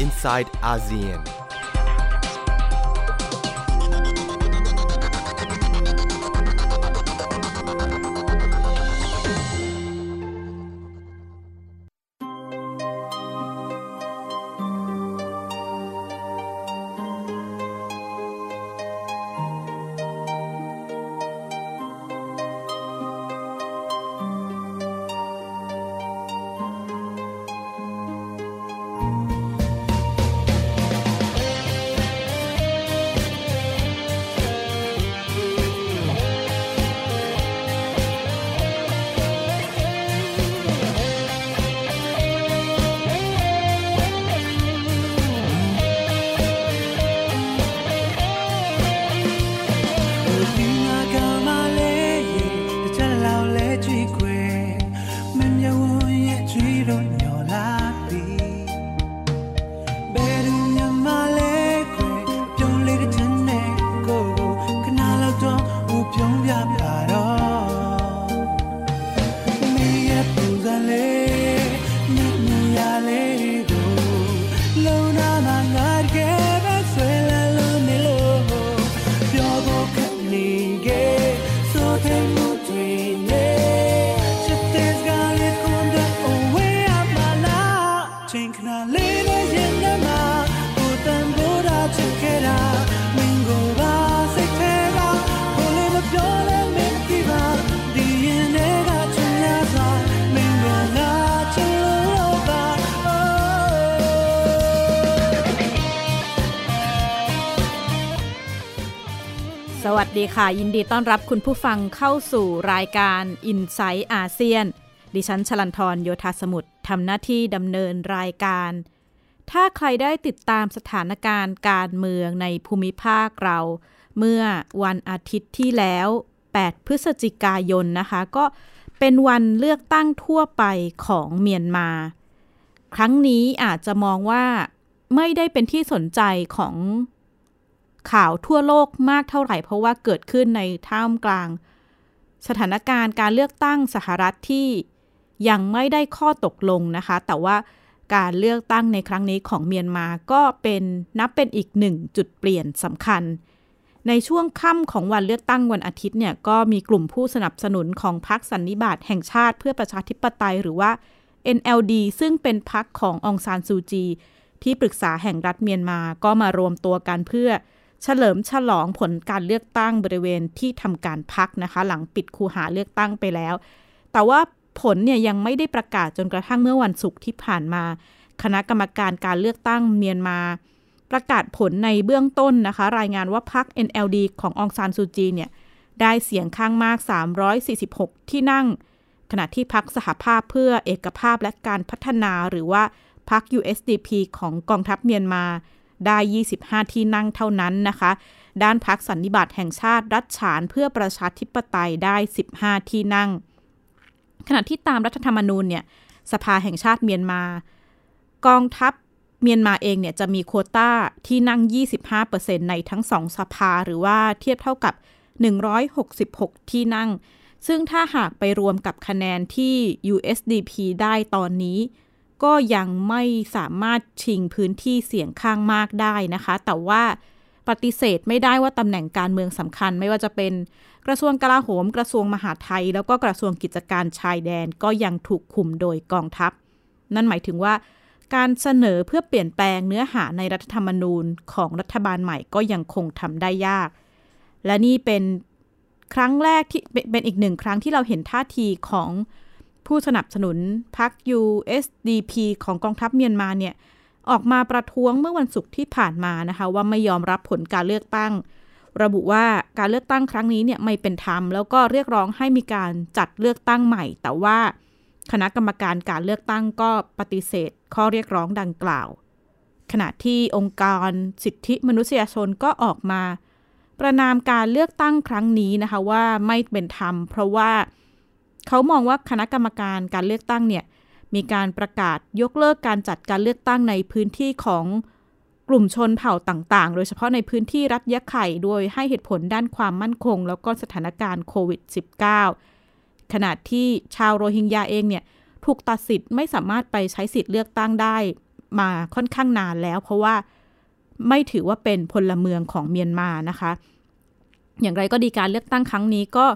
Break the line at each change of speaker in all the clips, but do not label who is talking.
inside ASEAN.
ดีค่ะ ยินดีต้อนรับคุณผู้ฟังเข้าสู่รายการ i n s i ซต์อาเซียน ดิฉันชลันทรโยธาสมุทรทำหน้าที่ดำเนินรายการ ถ้าใครได้ติดตามสถานการณ์การเมืองในภูมิภาคเรา เมื่อวันอาทิตย์ที่แล้ว 8 พฤศจิกายนนะคะ ก็เป็นวันเลือกตั้งทั่วไปของเมียนมา ครั้งนี้อาจจะมองว่าไม่ได้เป็นที่สนใจของ ข่าวทั่วโลกมากเท่าไหร่ เพราะว่าเกิดขึ้นในท่ามกลาง สถานการณ์การเลือกตั้งสหรัฐที่ยังไม่ได้ข้อตกลงนะคะ แต่ว่าการเลือกตั้งในครั้งนี้ของเมียนมาก็เป็นนับเป็นอีกหนึ่งจุดเปลี่ยนสำคัญ ในช่วงค่ำของวันเลือกตั้งวันอาทิตย์เนี่ยก็มีกลุ่มผู้สนับสนุนของพรรคสันนิบาตแห่งชาติเพื่อประชาธิปไตยหรือว่า NLD ซึ่งเป็นพรรคขององซานซูจี ที่ปรึกษาแห่งรัฐเมียนมาก็มารวมตัวกันเพื่อ เฉลิมฉลองผลการเลือกตั้งบริเวณที่ทำการพักนะคะ หลังปิดคูหาเลือกตั้งไปแล้ว แต่ว่าผลเนี่ยยังไม่ได้ประกาศจนกระทั่งเมื่อวันศุกร์ที่ผ่านมา คณะกรรมการการเลือกตั้งเมียนมา ประกาศผลในเบื้องต้นนะคะ รายงานว่าพรรค NLD ขององซานซูจีเนี่ยได้เสียงข้างมาก 346 ที่นั่ง ขณะที่พรรคสหภาพเพื่อเอกภาพและการพัฒนาหรือว่าพรรค USDP ของกองทัพเมียนมา ได้ 25 ที่นั่งเท่านั้นนะคะ ด้านพักสันนิบาตแห่งชาติรัฐฉานเพื่อประชาธิปไตยได้ 15 ที่นั่ง ขณะที่ตามรัฐธรรมนูญเนี่ยสภาแห่งชาติเมียนมา กองทัพเมียนมาเองเนี่ยจะมีโคต้าที่นั่ง 25%ในทั้งสองสภาหรือว่าเทียบเท่ากับ 166 ที่นั่ง ซึ่งถ้าหากไปรวมกับคะแนนที่ USDP ได้ตอนนี้ ก็ยังไม่สามารถชิงพื้นที่เสียงข้างมากได้นะคะ แต่ว่าปฏิเสธไม่ได้ว่าตำแหน่งการเมืองสำคัญ ไม่ว่าจะเป็นกระทรวงกลาโหม กระทรวงมหาดไทย แล้วก็กระทรวงกิจการชายแดนก็ยังถูกคุมโดยกองทัพ นั่นหมายถึงว่า การเสนอเพื่อเปลี่ยนแปลงเนื้อหาในรัฐธรรมนูญของรัฐบาลใหม่ก็ยังคงทำได้ยาก และนี่เป็นครั้งแรกที่เป็นอีกหนึ่งครั้งที่เราเห็นท่าทีของ ผู้สนับสนุนพรรค USDP ของกองทัพเมียนมาเนี่ยออกมาประท้วงเมื่อวันศุกร์ที่ผ่านมานะคะว่าไม่ยอมรับผลการเลือกตั้ง ระบุว่าการเลือกตั้งครั้งนี้เนี่ยไม่เป็นธรรมแล้วก็เรียกร้องให้มีการจัดเลือกตั้งใหม่ แต่ว่าคณะกรรมการการเลือกตั้งก็ปฏิเสธ ข้อเรียกร้องดังกล่าว ขณะที่องค์การสิทธิมนุษยชนก็ออกมา ประนามการเลือกตั้งครั้งนี้นะคะว่าไม่เป็นธรรม เพราะว่า เขามองว่าคณะกรรมการการเลือกตั้งเนี่ยมีการประกาศยกเลิกการจัดการเลือกตั้งในพื้นที่ของกลุ่มชนเผ่าต่าง ๆ โดยเฉพาะในพื้นที่รัฐยะไข่ โดยให้เหตุผลด้านความมั่นคง แล้วก็สถานการณ์โควิด -19 ขณะที่ชาวโรฮิงญาเองเนี่ยถูกตัดสิทธิ์ไม่สามารถไปใช้สิทธิ์เลือกตั้งได้มาค่อนข้างนานแล้ว เพราะว่าไม่ถือว่าเป็นพลเมืองของเมียนมานะคะ อย่างไรก็ดีการเลือกตั้งครั้งนี้ก็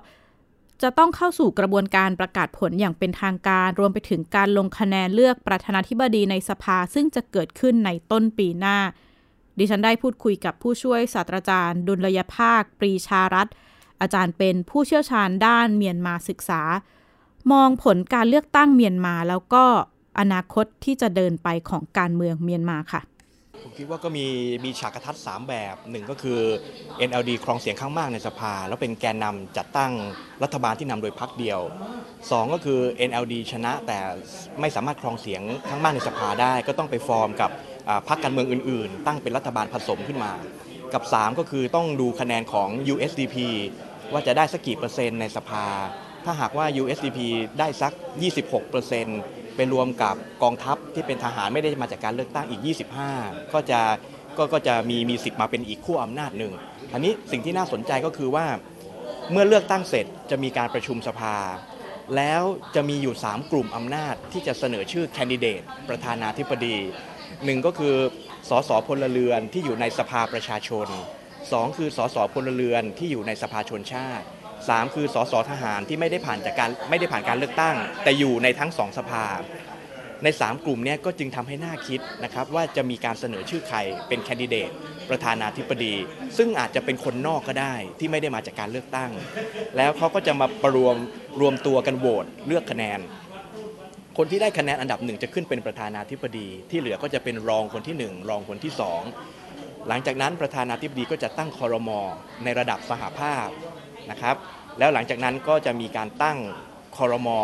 จะต้องเข้าสู่กระบวนการประกาศผลอย่างเป็นทางการ รวมไปถึงการลงคะแนนเลือกประธานาธิบดีในสภาซึ่งจะเกิดขึ้นในต้นปีหน้า ดิฉันได้พูดคุยกับผู้ช่วยศาสตราจารย์ ดุลยภาค ปรีชารัตอาจารย์เป็นผู้เชี่ยวชาญด้านเมียนมาศึกษา มองผลการเลือกตั้งเมียนมาแล้วก็อนาคตที่จะเดินไปของการเมืองเมียนมาค่ะ
ผมคิดว่าก็มีมีฉากกระทัด 3 แบบหนึ่งก็คือ NLD ครองเสียงข้างมากในสภา แล้วเป็นแกนนำจัดตั้งรัฐบาลที่นำโดยพรรคเดียว 2 ก็คือ NLD ชนะแต่ไม่สามารถครองเสียงข้างมากในสภาได้ ก็ต้องไปฟอร์มกับพรรคการเมืองอื่น ๆ ตั้งเป็นรัฐบาลผสมขึ้นมา กับ 3 ก็คือต้องดูคะแนนของ USDP ว่าจะได้สักกี่เปอร์เซ็นต์ในสภา ถ้าหากว่า USDP ได้สัก 26%เปอร์เซ็นต์ ไปรวมกับกองทัพที่เป็นทหารไม่ได้มาจากการเลือกตั้งอีก 25 ก็จะก็ก็จะมีมีสิทธิ์มาเป็นอีกขั้วอำนาจหนึ่งอันนี้สิ่งที่น่าสนใจก็คือว่าเมื่อเลือกตั้งเสร็จจะมีการประชุมสภา แล้วจะมีอยู่ 3 กลุ่มอำนาจที่จะเสนอชื่อแคนดิเดตประธานาธิบดีหนึ่งก็คือสสพลเรือนที่อยู่ในสภาประชาชน 2 คือสสพลเรือนที่อยู่ในสภาชนชาติ 3 คือสสทหารที่ไม่ได้ผ่านจากการไม่ได้ผ่านการเลือกตั้ง แต่อยู่ในทั้งสองสภา ใน 3 กลุ่มนี้ก็จึงทำให้น่าคิดนะครับว่าจะมีการเสนอชื่อใครเป็นแคนดิเดตประธานาธิบดี ซึ่งอาจจะเป็นคนนอกก็ได้ที่ไม่ได้มาจากการเลือกตั้ง แล้วเขาก็จะมาประรวมรวมตัวกันโหวตเลือกคะแนนคนที่ได้คะแนนอันดับหนึ่งจะขึ้นเป็นประธานาธิบดี ที่เหลือก็จะเป็นรองคนที่ 1 รองคนที่ 2 หลังจากนั้นประธานาธิบดีก็จะตั้งคอรมอในระดับสหภาพ นะครับ แล้วหลังจากนั้นก็จะมีการตั้งคอรมอ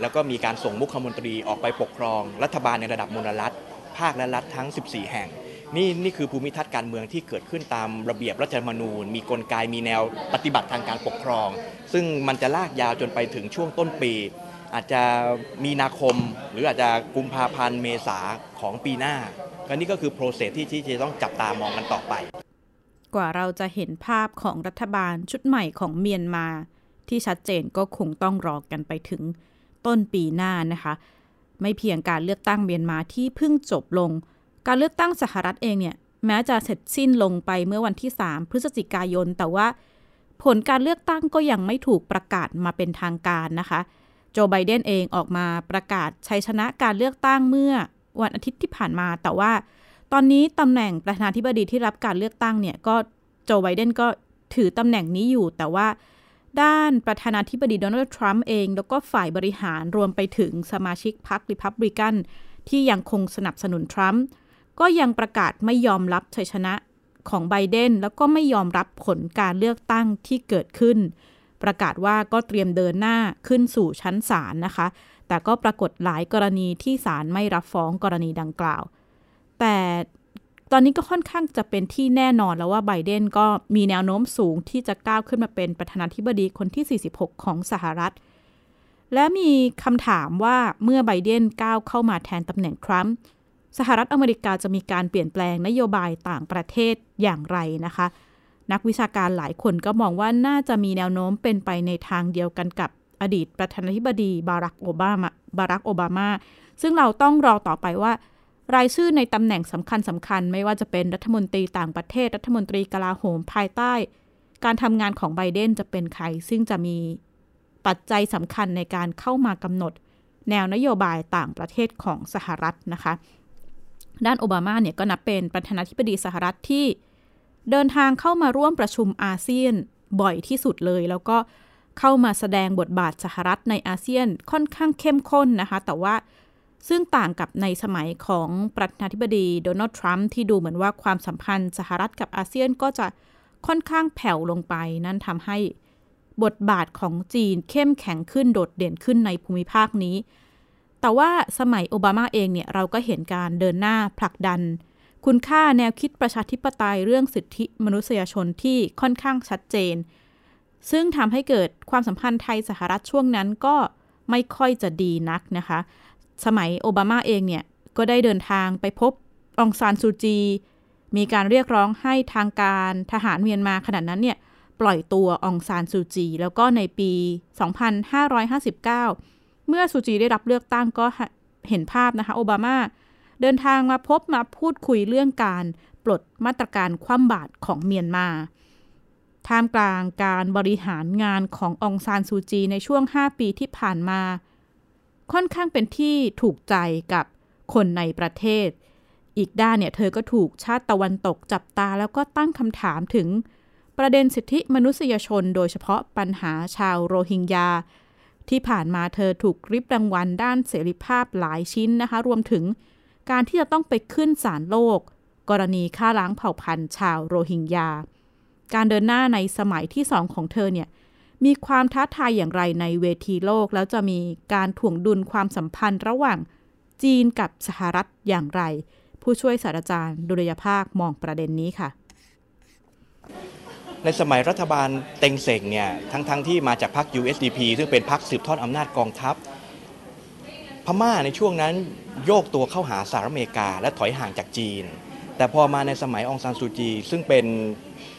แล้วก็มีการส่งมุขมนตรีออกไปปกครอง รัฐบาลในระดับมลรัฐ ภาคและรัฐทั้ง 14 แห่ง นี่นี่คือภูมิทัศน์การเมืองที่เกิดขึ้นตามระเบียบรัฐธรรมนูญ มีกลไกมีแนวปฏิบัติทางการปกครอง ซึ่งมันจะลากยาวจนไปถึงช่วงต้นปี อาจจะมีนาคม หรืออาจจะกุมภาพันธ์เมษาของปีหน้าก็นี่ก็คือโปรเซสที่ที่จะต้องจับตามองกันต่อไป
กว่าเราจะเห็นภาพของรัฐบาลชุดใหม่ของเมียนมา ที่ชัดเจนก็คงต้องรอกันไปถึงต้นปีหน้านะคะ ไม่เพียงการเลือกตั้งเมียนมาที่เพิ่งจบลง การเลือกตั้งสหรัฐเองเนี่ยแม้จะเสร็จสิ้นลงไปเมื่อวันที่ 3 พฤศจิกายน แต่ว่าผลการเลือกตั้งก็ยังไม่ถูกประกาศมาเป็นทางการนะคะ โจไบเดนเองออกมาประกาศชัยชนะการเลือกตั้งเมื่อวันอาทิตย์ที่ผ่านมา แต่ว่า ตอนนี้ตำแหน่งประธานาธิบดีที่รับการเลือกตั้งเนี่ยก็โจไบเดนก็ถือตำแหน่งนี้อยู่ แต่ว่าด้านประธานาธิบดีโดนัลด์ทรัมป์เอง แล้วก็ฝ่ายบริหารรวมไปถึงสมาชิกพรรคริพับลิกันที่ยังคงสนับสนุนทรัมป์ก็ยังประกาศไม่ยอมรับชัยชนะของไบเดนแล้วก็ไม่ยอมรับผลการเลือกตั้งที่เกิดขึ้น ประกาศว่าก็เตรียมเดินหน้าขึ้นสู่ชั้นศาลนะคะ แต่ก็ปรากฏหลายกรณีที่ศาลไม่รับฟ้องกรณีดังกล่าว แต่ตอนนี้ก็ค่อนข้างจะเป็นที่แน่นอนแล้วว่าไบเดนก็มีแนวโน้มสูงที่จะก้าวขึ้นมาเป็นประธานาธิบดีคนที่ 46 ของสหรัฐ และมีคำถามว่าเมื่อไบเดนก้าวเข้ามาแทนตำแหน่งทรัมป์สหรัฐอเมริกาจะมีการเปลี่ยนแปลงนโยบายต่างประเทศอย่างไรนะคะ นักวิชาการหลายคนก็มองว่าน่าจะมีแนวโน้มเป็นไปในทางเดียวกันกับอดีตประธานาธิบดีบารักโอบามาบารักโอบามา ซึ่งเราต้องรอต่อไปว่า รายชื่อในตำแหน่งสำคัญสำคัญไม่ว่าจะเป็นรัฐมนตรีต่างประเทศรัฐมนตรีกลาโหมภายใต้ การทำงานของไบเดนจะเป็นใคร ซึ่งจะมีปัจจัยสำคัญในการเข้ามากำหนด แนวนโยบายต่างประเทศของสหรัฐนะคะ ด้านโอบามาเนี่ยก็นับเป็นประธานาธิบดีสหรัฐที่ เดินทางเข้ามาร่วมประชุมอาเซียนบ่อยที่สุดเลย แล้วก็เข้ามาแสดงบทบาทสหรัฐในอาเซียนค่อนข้างเข้มข้นนะคะ แต่ว่า ซึ่งต่างกับในสมัยของประธานาธิบดีโดนัลด์ทรัมป์ที่ดูเหมือนว่าความสัมพันธ์สหรัฐกับอาเซียนก็จะค่อนข้างแผ่วลงไปนั่นทำให้บทบาทของจีนเข้มแข็งขึ้นโดดเด่นขึ้นในภูมิภาคนี้ แต่ว่าสมัยโอบามาเองเนี่ยเราก็เห็นการเดินหน้าผลักดัน คุณค่าแนวคิดประชาธิปไตยเรื่องสิทธิมนุษยชนที่ค่อนข้างชัดเจน ซึ่งทำให้เกิดความสัมพันธ์ไทยสหรัฐช่วงนั้นก็ไม่ค่อยจะดีนักนะคะ สมัยโอบามาเองเนี่ย ก็ได้เดินทางไปพบองซานซูจี มีการเรียกร้องให้ทางการทหารเมียนมาขนาดนั้นเนี่ย ปล่อยตัวองซานซูจี แล้วก็ในปี 2559 เมื่อซูจีได้รับเลือกตั้งก็เห็นภาพนะคะโอบามาเดินทางมาพบมาพูดคุยเรื่องการปลดมาตรการคว่ำบาตรของเมียนมาท่ามกลางการบริหารงานขององซานซูจีในช่วง 5 ปีที่ผ่านมา ค่อนข้างเป็นที่ถูกใจกับคนในประเทศ อีกด้านเนี่ยเธอก็ถูกชาติตะวันตกจับตาแล้วก็ตั้งคำถามถึงประเด็นสิทธิมนุษยชนโดยเฉพาะปัญหาชาวโรฮิงญา ที่ผ่านมาเธอถูกริบรางวัลด้านเสรีภาพหลายชิ้นนะคะ รวมถึงการที่จะต้องไปขึ้นศาลโลก กรณีฆ่าล้างเผ่าพันธุ์ชาวโรฮิงญา การเดินหน้าในสมัยที่สองของเธอเนี่ย มีความท้าทายอย่างไรในเวทีโลก แล้วจะมีการถ่วงดุลความสัมพันธ์ระหว่างจีนกับสหรัฐอย่างไร ผู้ช่วยศาสตราจารย์ดุลยภาคมองประเด็นนี้ค่ะ
ในสมัยรัฐบาลเต็งเซ็งเนี่ยทั้งๆทที่มาจากพรรค USDP ซึ่งเป็นพรรคสืบทอดอำนาจกองทัพ พม่าในช่วงนั้นโยกตัวเข้าหาสหรัฐอเมริกา และถอยห่างจากจีน แต่พอมาในสมัยองซานซูจี ซึ่งเป็น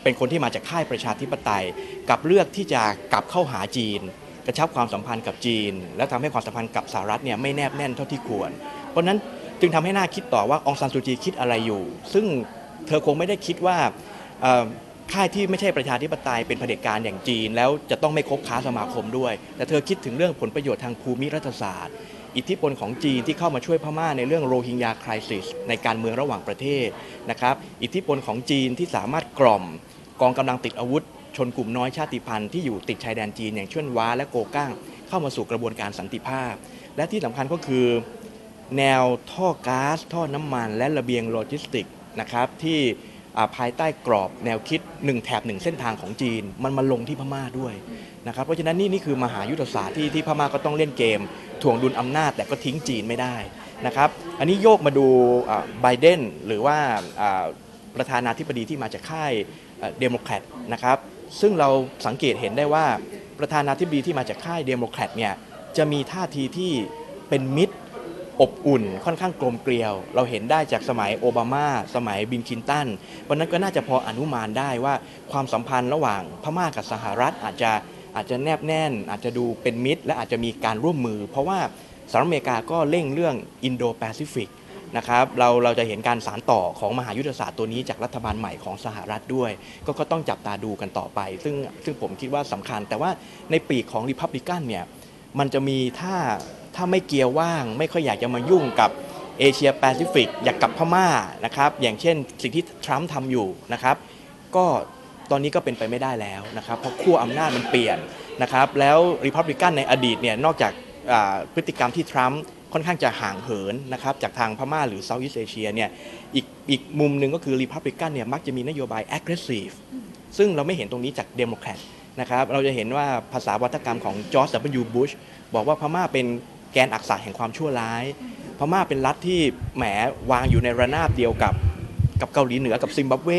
เป็นคนที่มาจากค่ายประชาธิปไตย กับเลือกที่จะกลับเข้าหาจีน กระชับความสัมพันธ์กับจีน และทำให้ความสัมพันธ์กับสหรัฐเนี่ยไม่แนบแน่นเท่าที่ควร เพราะนั้นจึงทำให้น่าคิดต่อว่าองซานซูจีคิดอะไรอยู่ ซึ่งเธอคงไม่ได้คิดว่าค่ายที่ไม่ใช่ประชาธิปไตยเป็นเผด็จการอย่างจีน แล้วจะต้องไม่คบค้าสมาคมด้วย แต่เธอคิดถึงเรื่องผลประโยชน์ทางภูมิรัฐศาสตร์ อิทธิพลของจีนที่เข้ามาช่วยพม่าในเรื่องโรฮิงญาคริสิสในการเมืองระหว่างประเทศนะครับ อิทธิพลของจีนที่สามารถ กล่อม กองกำลังติดอาวุธ ชนกลุ่มน้อยชาติพันธุ์ที่อยู่ติดชายแดนจีนอย่างเช่นว้าและโกก้าง เข้ามาสู่กระบวนการสันติภาพ และที่สำคัญก็คือ แนวท่อก๊าซท่อน้ำมัน และระเบียงโลจิสติกนะครับที่ภายใต้กรอบแนวคิด 1 แถบ 1 เส้นทางของจีน มันมาลงที่พม่าด้วยนะครับเพราะฉะนั้นนี่นี่คือมหายุทธศาสตร์ที่ที่พม่าก็ต้องเล่นเกมถ่วงดุลอำนาจ แต่ก็ทิ้งจีนไม่ได้นะครับอันนี้โยกมาดูไบเดนหรือว่า ประธานาธิบดีที่มาจากค่ายเดโมแครตนะครับซึ่งเราสังเกตเห็นได้ว่าประธานาธิบดีที่มาจากค่ายเดโมแครตเนี่ยจะมีท่าทีที่เป็นมิตรอบอุ่นค่อนข้างกลมเกลียว เราเห็นได้จากสมัยโอบามา สมัยบิลคลินตันเพราะฉะนั้นก็น่าจะพออนุมานได้ว่าความสัมพันธ์ระหว่างพม่ากับสหรัฐอาจจะอาจจะแนบแน่น อาจจะดูเป็นมิตร และอาจจะมีการร่วมมือ เพราะว่าสหรัฐอเมริกาก็เร่งเรื่องอินโดแปซิฟิก นะครับเราเราจะเห็นการสานต่อของมหายุทธศาสตร์ตัวนี้จากรัฐบาลใหม่ของสหรัฐด้วย ก็ก็ต้องจับตาดูกันต่อไป ซึ่งซึ่งผมคิดว่าสำคัญ แต่ว่าในปีกของริพับลิกันเนี่ยมันจะมีถ้าถ้าไม่เกียร์ว่าง ไม่ค่อยอยากจะมายุ่งกับเอเชียแปซิฟิกอยากกับพม่านะครับอย่างเช่นสิ่งที่ทรัมป์ทำอยู่นะครับก็ตอนนี้ก็เป็นไปไม่ได้แล้วนะครับเพราะขั้วอำนาจมันเปลี่ยนนะครับแล้วริพับลิกันในอดีตเนี่ยนอกจากพฤติกรรมที่ทรัมป์ ค่อนข้างจะห่างเหินนะครับจากทางพม่าหรือ Southeast Asia เนี่ยอีกอีกมุมหนึ่งก็คือริพับลิกันเนี่ยมักจะมีนโยบาย aggressive ซึ่งเราไม่เห็นตรงนี้จากเดโมแครตนะครับเราจะเห็นว่าภาษาวาทกรรมของจอร์จ W. บุชบอกว่าพม่าเป็นแกนอักษะแห่งความชั่วร้าย พม่าเป็นรัฐที่แหมวางอยู่ในระนาบเดียวกับกับเกาหลีเหนือกับซิมบับเว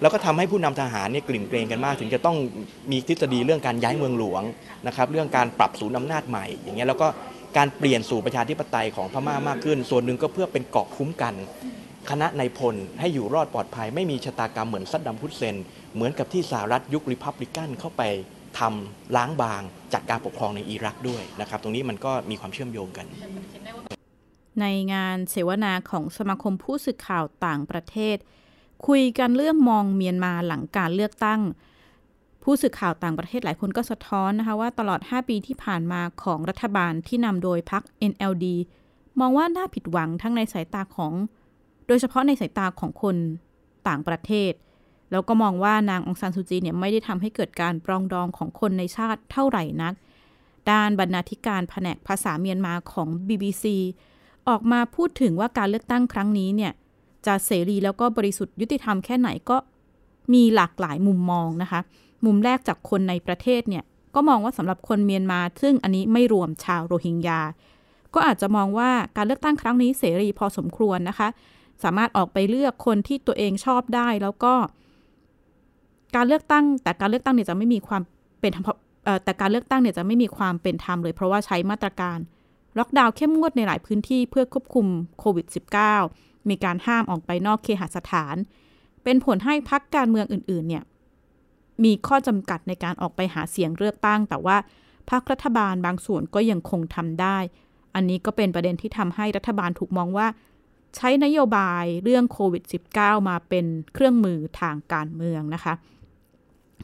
แล้วก็ทำให้ผู้นำทหารเนี่ยกริ่งเกรงกันมาก ถึงจะต้องมีทฤษฎีเรื่องการย้ายเมืองหลวงนะครับเรื่องการปรับศูนย์อำนาจใหม่อย่างเงี้ยแล้วก็ การเปลี่ยนสู่ประชาธิปไตยของพม่ามากขึ้น ส่วนหนึ่งก็เพื่อเป็นเกาะคุ้มกัน คณะนายพลให้อยู่รอดปลอดภัย ไม่มีชะตากรรมเหมือนซัดดัมฮุสเซน เหมือนกับที่สหรัฐยุคริพับลิกันเข้าไปทำล้างบางจัดการปกครองในอิรักด้วยนะครับ ตรงนี้มันก็มีความเชื่อมโยงกัน
ในงานเสวนาของสมาคมผู้สื่อข่าวต่างประเทศ คุยกันเรื่องมองเมียนมาหลังการเลือกตั้ง ผู้สื่อข่าวต่างประเทศหลายคนก็สะท้อนนะคะว่าตลอด 5 ปีที่ผ่านมาของรัฐบาลที่นำโดยพรรค NLD มองว่าน่าผิดหวังทั้งในสายตาของ โดยเฉพาะในสายตาของคนต่างประเทศ แล้วก็มองว่านางองซานซูจีเนี่ยไม่ได้ทำให้เกิดการปรองดองของคนในชาติเท่าไหร่นัก ด้านบรรณาธิการแผนกภาษาเมียนมาของ BBC ออกมาพูดถึงว่าการเลือกตั้งครั้งนี้เนี่ยจะเสรีแล้วก็บริสุทธิ์ยุติธรรมแค่ไหนก็มีหลากหลายมุมมองนะคะ มุมแรกจากคนในประเทศเนี่ยก็มองว่าสำหรับคนเมียนมา ซึ่งอันนี้ไม่รวมชาวโรฮิงญา ก็อาจจะมองว่าการเลือกตั้งครั้งนี้เสรีพอสมควรนะคะ สามารถออกไปเลือกคนที่ตัวเองชอบได้แล้วก็ การเลือกตั้ง แต่การเลือกตั้งเนี่ยจะไม่มีความเป็นธรรมแต่การเลือกตั้งเนี่ยจะไม่มีความเป็นธรรมเลย เพราะว่าใช้มาตรการล็อกดาวน์เข้มงวดในหลายพื้นที่เพื่อควบคุมโควิด -19 มีการห้ามออกไปนอกเคหสถาน เป็นผลให้พักการเมืองอื่นๆเนี่ย มีข้อจำกัดในการออกไปหาเสียงเลือกตั้ง แต่ว่าพรรครัฐบาลบางส่วนก็ยังคงทำได้ อันนี้ก็เป็นประเด็นที่ทำให้รัฐบาลถูกมองว่า ใช้นโยบายเรื่องโควิด -19 มาเป็นเครื่องมือทางการเมืองนะคะ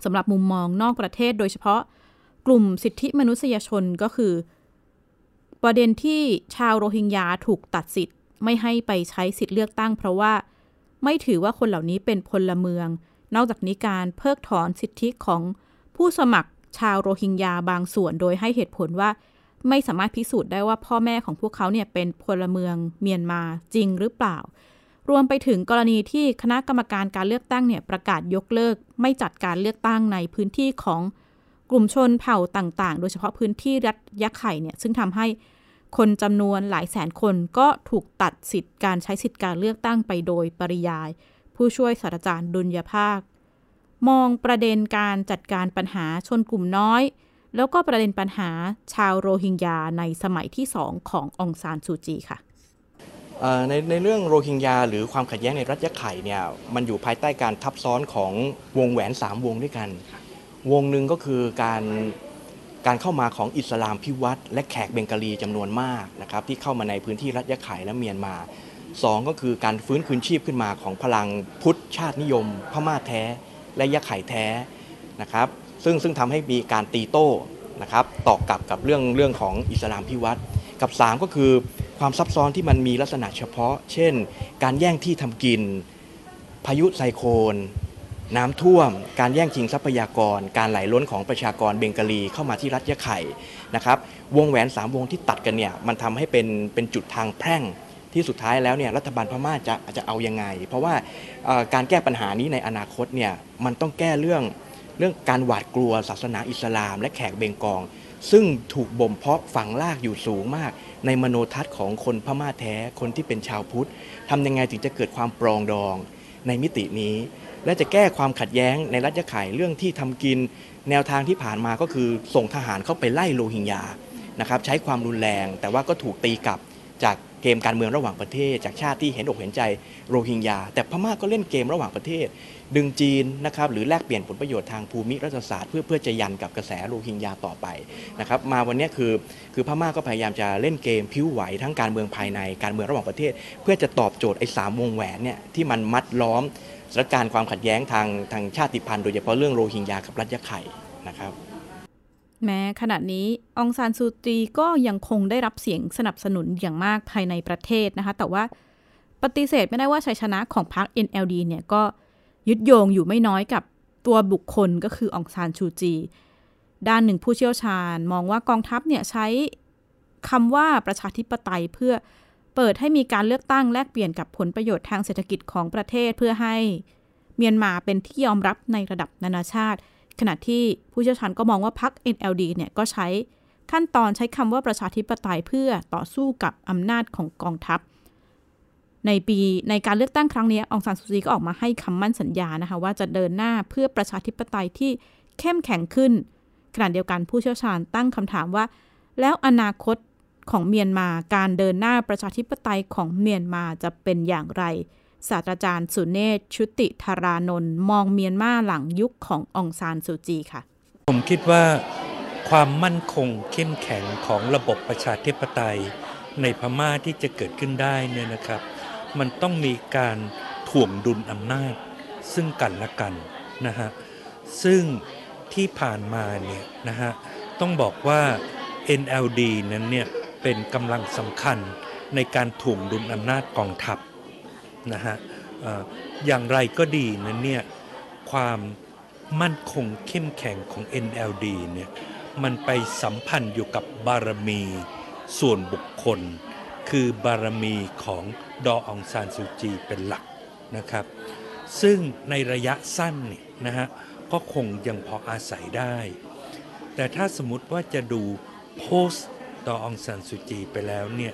สำหรับมุมมองนอกประเทศโดยเฉพาะกลุ่มสิทธิมนุษยชนก็คือ ประเด็นที่ชาวโรฮิงญาถูกตัดสิทธิ์ ไม่ให้ไปใช้สิทธิ์เลือกตั้ง เพราะว่าไม่ถือว่าคนเหล่านี้เป็นพลเมือง นอกจากนี้การเพิกถอนสิทธิของผู้สมัครชาวโรฮิงญาบางส่วนโดยให้เหตุผลว่าไม่สามารถพิสูจน์ได้ว่าพ่อแม่ของพวกเขาเนี่ยเป็นพลเมืองเมียนมาจริงหรือเปล่า รวมไปถึงกรณีที่คณะกรรมการการเลือกตั้งเนี่ยประกาศยกเลิก ไม่จัดการเลือกตั้งในพื้นที่ของกลุ่มชนเผ่าต่างๆ โดยเฉพาะพื้นที่รัฐยะไข่เนี่ยซึ่งทำให้คนจำนวนหลายแสนคนก็ถูกตัดสิทธิ์การใช้สิทธิ์การเลือกตั้งไปโดยปริยาย ผู้ช่วยศาสตราจารย์ดุลยภาค มองประเด็นการจัดการปัญหาชนกลุ่มน้อย แล้วก็ประเด็นปัญหาชาวโรฮิงญาในสมัยที่สองขององซานซูจีค่ะ
ในในเรื่องโรฮิงญาหรือความขัดแย้งในรัฐยะไข่เนี่ยมันอยู่ภายใต้การทับซ้อนของวงแหวน 3 วงด้วยกัน วงหนึ่งก็คือการการเข้ามาของอิสลามพิวัตรและแขกเบงกาลีจำนวนมากนะครับที่เข้ามาในพื้นที่รัฐยะไข่และเมียนมา สองก็คือการฟื้นคืนชีพขึ้นมาของพลังพุทธชาตินิยม พม่าแท้ และยะไข่แท้นะครับซึ่งซึ่งทำให้มีการตีโต้นะครับตอกลับกับเรื่องเรื่องของอิสลามพิวัตรกับ 3 ก็คือความซับซ้อนที่มันมีลักษณะเฉพาะ เช่น การแย่งที่ทำกิน พายุไซโคลนน้ำท่วม การแย่งชิงทรัพยากร การไหลล้นของประชากรเบงกาลีเข้ามาที่รัฐยะไข่นะครับ วงแหวน 3 วงที่ตัดกันเนี่ย มันทำให้เป็นเป็นจุดทางแพร่ง ที่สุดท้ายแล้วเนี่ยรัฐบาลพม่าจะจะเอายังไง เพราะว่าการแก้ปัญหานี้ในอนาคตเนี่ยมันต้องแก้เรื่องเรื่องการหวาดกลัวศาสนาอิสลาม และแขกเบงกอง ซึ่งถูกบ่มเพาะฝังลากอยู่สูงมาก ในมโนทัศน์ของคนพม่าแท้คนที่เป็นชาวพุทธทำยังไงถึงจะเกิดความปรองดองในมิตินี้ และจะแก้ความขัดแย้งในรัฐยะไข่เรื่องที่ทำกิน แนวทางที่ผ่านมาก็คือส่งทหารเข้าไปไล่โรฮิงญานะครับใช้ความรุนแรงแต่ว่าก็ถูกตีกลับจาก เกมการเมืองระหว่างประเทศ จากชาติที่เห็นอกเห็นใจโรฮิงญาแต่พม่าก็เล่นเกมระหว่างประเทศ ดึงจีนนะครับหรือแลกเปลี่ยนผลประโยชน์ทางภูมิรัฐศาสตร์เพื่อเพื่อจะยันกับกระแสโรฮิงญาต่อไปนะครับมาวันนี้คือคือพม่าก็พยายามจะเล่นเกมพิ้วไหวทั้งการเมืองภายในการเมืองระหว่างประเทศ เพื่อจะตอบโจทย์ไอ้สามวงแหวนเนี่ยที่มันมัดล้อมสถานการณ์ความขัดแย้งทางทางชาติพันธุ์โดยเฉพาะเรื่องโรฮิงญากับรัฐยะไข่นะครับ
แม้ขณะนี้องซานซูจีก็ยังคงได้รับเสียงสนับสนุนอย่างมากภายในประเทศนะคะ แต่ว่าปฏิเสธไม่ได้ว่าชัยชนะของพรรค NLD เนี่ยก็ยึดโยงอยู่ไม่น้อยกับตัวบุคคลก็คือองซานชูจี ด้านหนึ่งผู้เชี่ยวชาญ มองว่ากองทัพเนี่ยใช้คำว่าประชาธิปไตยเพื่อเปิดให้มีการเลือกตั้งแลกเปลี่ยนกับผลประโยชน์ทางเศรษฐกิจของประเทศเพื่อให้เมียนมาเป็นที่ยอมรับในระดับนานาชาติ ขณะที่ผู้เชี่ยวชาญก็มองว่าพรรค NLD เนี่ยก็ใช้ขั้นตอนใช้คำว่าประชาธิปไตยเพื่อต่อสู้กับอำนาจของกองทัพ ในปีในการเลือกตั้งครั้งนี้องซานซูจีก็ออกมาให้คำมั่นสัญญานะคะว่าจะเดินหน้าเพื่อประชาธิปไตยที่เข้มแข็งขึ้นขณะเดียวกันผู้เชี่ยวชาญตั้งคำถามว่า แล้วอนาคตของเมียนมาการเดินหน้าประชาธิปไตยของเมียนมาจะเป็นอย่างไร ศาสตราจารย์สุเนศชุติธารานนท์มองเมียนมาหลังยุคขององซานซูจีค่ะ
ผมคิดว่าความมั่นคงเข้มแข็งของระบบประชาธิปไตย ในพม่าที่จะเกิดขึ้นได้เนี่ยนะครับ มันต้องมีการถ่วงดุลอำนาจ ซึ่งกันและกันนะฮะซึ่งที่ผ่านมาเนี่ยนะฮะต้องบอกว่า NLD นั้นเนี่ยเป็นกำลังสำคัญในการถ่วงดุลอำนาจกองทัพ นะฮะเอ่ออย่างไรก็ดีนั้นเนี่ยความมั่นคงเข้มแข็งของ NLD เนี่ยมันไปสัมพันธ์อยู่กับบารมีส่วนบุคคล คือบารมีของดอองซานซูจีเป็นหลักนะครับ ซึ่งในระยะสั้นเนี่ยนะฮะก็คงยังพออาศัยได้ แต่ถ้าสมมติว่าจะดูโพสต์ดอองซานซูจีไปแล้วเนี่ย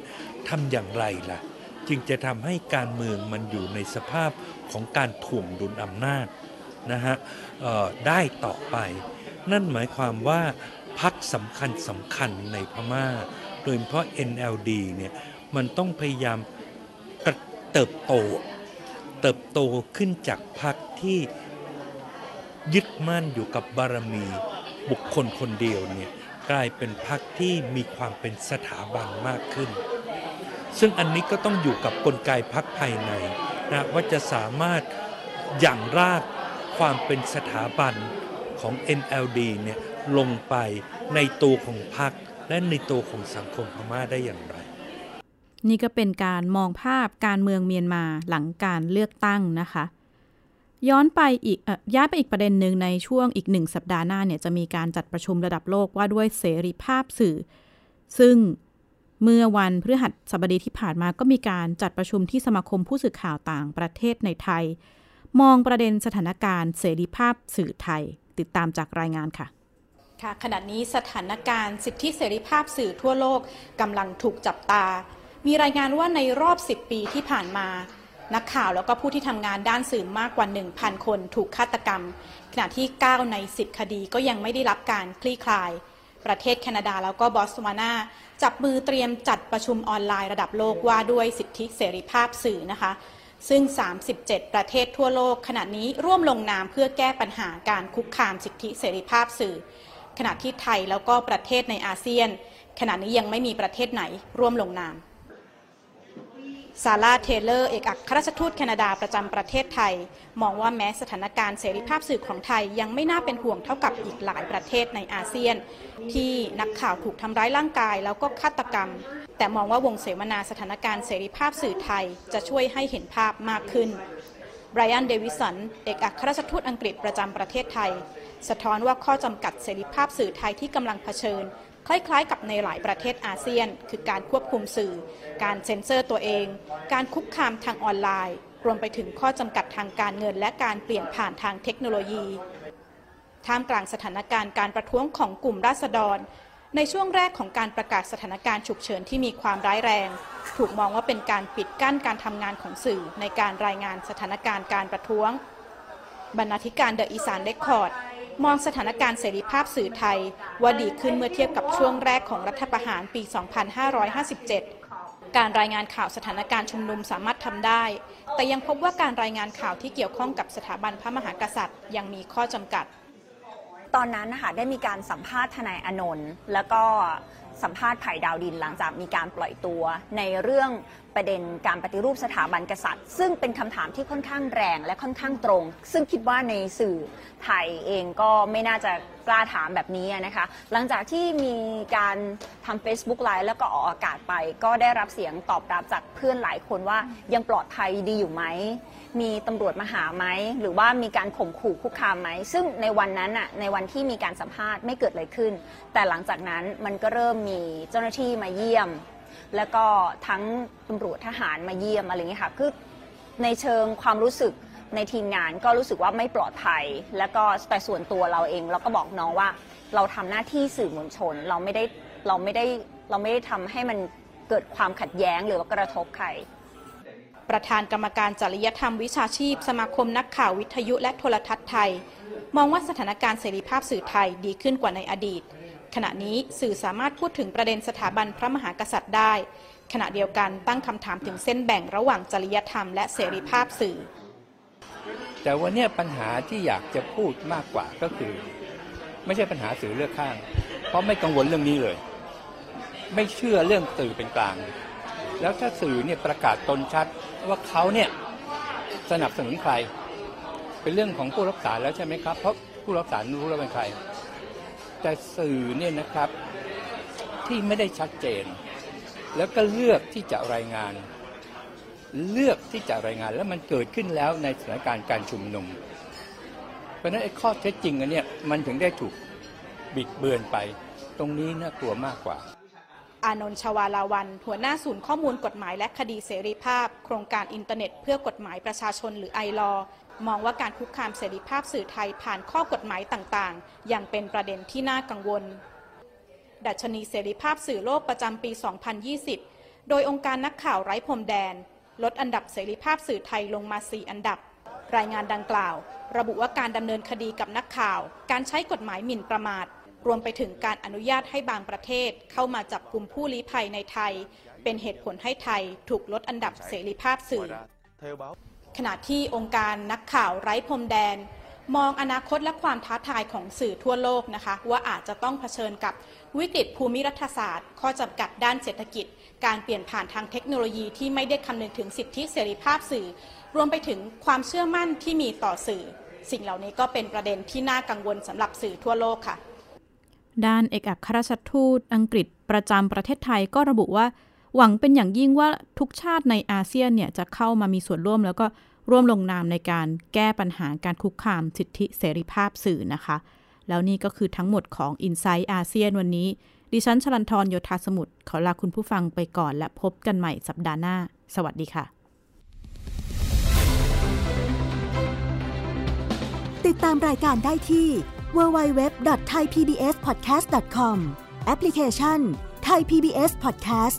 ทำอย่างไรล่ะ จึงจะทำให้การเมืองมันอยู่ในสภาพของการถ่วงดุลอำนาจนะฮะได้ต่อไป นั่นหมายความว่าพักสำคัญสำคัญในพม่า โดยเฉพาะ NLD เนี่ยมันต้องพยายามเติบโต เติบโตขึ้นจากพักที่ยึดมั่นอยู่กับบารมีบุคคลคนเดียวเนี่ยกลายเป็นพักที่มีความเป็นสถาบันมากขึ้น ซึ่งอันนี้ก็ต้องอยู่กับกลไกพักภายในนะว่าจะสามารถหยั่งรากความเป็นสถาบันของ NLD เนี่ยลงไปในตัวของพรรคและในตัวของสังคมพม่าได้อย่างไร
นี่ก็เป็นการมองภาพการเมืองเมียนมาหลังการเลือกตั้งนะคะ ย้อนไปอีกเอ่อย้ายไปอีกประเด็นหนึ่งในช่วงอีกหนึ่งสัปดาห์หน้าเนี่ยจะมีการจัดประชุมระดับโลกว่าด้วยเสรีภาพสื่อ ซึ่ง เมื่อวันพฤหัสบดีที่ผ่านมาก็มีการจัดประชุมที่สมาคมผู้สื่อข่าวต่างประเทศในไทย มองประเด็นสถานการณ์เสรีภาพสื่อไทย ติดตามจากรายงานค่ะ
ค่ะขณะนี้สถานการณ์สิทธิเสรีภาพสื่อทั่วโลกกำลังถูกจับตา มีรายงานว่าในรอบ 10 ปีที่ผ่านมา นักข่าวแล้วก็ผู้ที่ทำงานด้านสื่อมากกว่า 1,000 คนถูกฆาตกรรม ขณะที่ 9 ใน 10 คดีก็ยังไม่ได้รับการคลี่คลาย ประเทศแคนาดา แล้วก็บอสวานาจับมือเตรียมจัดประชุมออนไลน์ระดับโลกว่าด้วยสิทธิเสรีภาพสื่อนะคะ ซึ่ง 37 ประเทศทั่วโลก ขณะนี้ร่วมลงนามเพื่อแก้ปัญหาการคุกคามสิทธิเสรีภาพสื่อ ขณะที่ไทยแล้วก็ประเทศในอาเซียน ขณะนี้ยังไม่มีประเทศไหนร่วมลงนาม ซาร่าเทเลอร์ เอกอัครราชทูตแคนาดาประจำประเทศไทย มองว่าแม้สถานการณ์เสรีภาพสื่อของไทยยังไม่น่าเป็นห่วงเท่ากับอีกหลายประเทศในอาเซียน ที่นักข่าวถูกทำร้ายร่างกายแล้วก็ฆาตกรรม แต่มองว่าวงเสวนาสถานการณ์เสรีภาพสื่อไทยจะช่วยให้เห็นภาพมากขึ้นไบรอัน เดวิสัน เอกอัครราชทูตอังกฤษประจำประเทศไทย สะท้อนว่าข้อจำกัดเสรีภาพสื่อไทยที่กำลังเผชิญ คล้ายๆ กับในหลายประเทศอาเซียน คือการควบคุมสื่อ การเซ็นเซอร์ตัวเอง การคุกคามทางออนไลน์ รวมไปถึงข้อจำกัดทางการเงิน และการเปลี่ยนผ่านทางเทคโนโลยี ท่ามกลางสถานการณ์การประท้วงของกลุ่มราษฎร ในช่วงแรกของการประกาศสถานการณ์ฉุกเฉินที่มีความร้ายแรง ถูกมองว่าเป็นการปิดกั้นการทำงานของสื่อในการรายงานสถานการณ์การประท้วง บรรณาธิการเดอะอีสานเรคคอร์ด มองสถานการณ์เสรีภาพสื่อไทย ว่าดีขึ้นเมื่อเทียบกับช่วงแรกของรัฐประหารปี 2557 การรายงานข่าวสถานการณ์ชุมนุมสามารถทำได้ แต่ยังพบว่าการรายงานข่าวที่เกี่ยวข้องกับสถาบันพระมหากษัตริย์ ยังมีข้อจำกัด
ตอนนั้นนะคะได้มีการสัมภาษณ์ทนายอนนท์แล้วก็สัมภาษณ์ไผ่ดาวดินหลังจากมีการปล่อยตัวในเรื่อง ประเด็นการปฏิรูปสถาบันกษัตริย์ ซึ่งเป็นคำถามที่ค่อนข้างแรงและค่อนข้างตรง ซึ่งคิดว่าในสื่อไทยเองก็ไม่น่าจะกล้าถามแบบนี้นะคะ หลังจากที่มีการทำ Facebook Live แล้วก็ออกอากาศไป ก็ได้รับเสียงตอบรับจากเพื่อนหลายคนว่ายังปลอดภัยดีอยู่ไหม มีตำรวจมาหาไหม หรือว่ามีการข่มขู่คุกคามไหม ซึ่งในวันนั้นน่ะในวันที่มีการสัมภาษณ์ไม่เกิดอะไรขึ้น แต่หลังจากนั้นมันก็เริ่มมีเจ้าหน้าที่มาเยี่ยม แล้วก็ทั้งตำรวจทหารมาเยี่ยมอะไรเงี้ยค่ะคือในเชิงความรู้สึกในทีมงานก็รู้สึกว่าไม่ปลอดภัย แล้วก็แต่ส่วนตัวเราเองเราก็บอกน้องว่าเราทำหน้าที่สื่อมวลชน เราไม่ได้เราไม่ได้เราไม่ได้ทำให้มันเกิดความขัดแย้งหรือว่ากระทบใคร
ประธานกรรมการจริยธรรมวิชาชีพ สมาคมนักข่าววิทยุและโทรทัศน์ไทย มองว่าสถานการณ์เสรีภาพสื่อไทยดีขึ้นกว่าในอดีต ขณะนี้สื่อสามารถพูดถึงประเด็นสถาบันพระมหากษัตริย์ได้ ขณะเดียวกันตั้งคำถามถึงเส้นแบ่งระหว่างจริยธรรมและเสรีภาพสื่อ
แต่วันนี้ปัญหาที่อยากจะพูดมากกว่าก็คือ ไม่ใช่ปัญหาสื่อเลือกข้าง เพราะไม่กังวลเรื่องนี้เลย ไม่เชื่อเรื่องสื่อเป็นกลาง แล้วถ้าสื่อเนี่ยประกาศตนชัดว่าเขาเนี่ยสนับสนุนใคร เป็นเรื่องของผู้รับสารแล้วใช่ไหมครับเพราะผู้รับสารรู้แล้วเป็นใคร แต่สื่อเนี่ยนะครับที่ไม่ได้ชัดเจน แล้วก็เลือกที่จะรายงาน เลือกที่จะรายงานแล้วมันเกิดขึ้นแล้วในสถานการณ์การชุมนุม เพราะนั้นไอ้ข้อเท็จจริงอันเนี้ยมันถึงได้ถูกบิดเบือนไป ตรงนี้น่ากลัวมากกว่า
อานนท์ชวาลาวัน หัวหน้าศูนย์ข้อมูลกฎหมายและคดีเสรีภาพ โครงการอินเทอร์เน็ต เพื่อกฎหมายประชาชนหรือ iLaw มองว่าการคุกคามเสรีภาพสื่อไทยผ่านข้อกฎหมายต่างๆ ยังเป็นประเด็นที่น่ากังวล ดัชนีเสรีภาพสื่อโลกประจำปี 2020 โดยองค์การนักข่าวไร้พรมแดน ลดอันดับเสรีภาพสื่อไทยลงมา 4 อันดับ รายงานดังกล่าว ระบุว่าการดำเนินคดีกับนักข่าว การใช้กฎหมายหมิ่นประมาท รวมไปถึงการอนุญาตให้บางประเทศ เข้ามาจับกลุ่มผู้ลี้ภัยในไทย เป็นเหตุผลให้ไทยถูกลดอันดับเสรีภาพสื่อ ขณะที่องค์การนักข่าวไร้พรมแดน
มองอนาคตและความท้าทายของสื่อทั่วโลกนะคะ ว่าอาจจะต้องเผชิญกับวิกฤตภูมิรัฐศาสตร์ ข้อจำกัดด้านเศรษฐกิจ การเปลี่ยนผ่านทางเทคโนโลยีที่ไม่ได้คำนึงถึงสิทธิเสรีภาพสื่อ รวมไปถึงความเชื่อมั่นที่มีต่อสื่อ สิ่งเหล่านี้ก็เป็นประเด็นที่น่ากังวลสำหรับสื่อทั่วโลกค่ะ
ด้านเอกอัครราชทูตอังกฤษประจำประเทศไทยก็ระบุว่า หวังเป็นอย่างยิ่งว่าทุกชาติในอาเซียนเนี่ยจะเข้ามามีส่วนร่วมแล้วก็ร่วมลงนามในการแก้ปัญหาการคุกคามสิทธิเสรีภาพสื่อนะคะ แล้วนี่ก็คือทั้งหมดของ i n s i ซต์อาเซียนวันนี้ ดิฉันชลันทรโยธาสมุทรขอลาคุณผู้ฟังไปก่อนและพบกันใหม่สัปดาห์หน้า สวัสดีค่ะ
ติดตามรายการได้ที่ www.thaipbspodcast.com แอปพลิเคชัน Thai PBS Podcast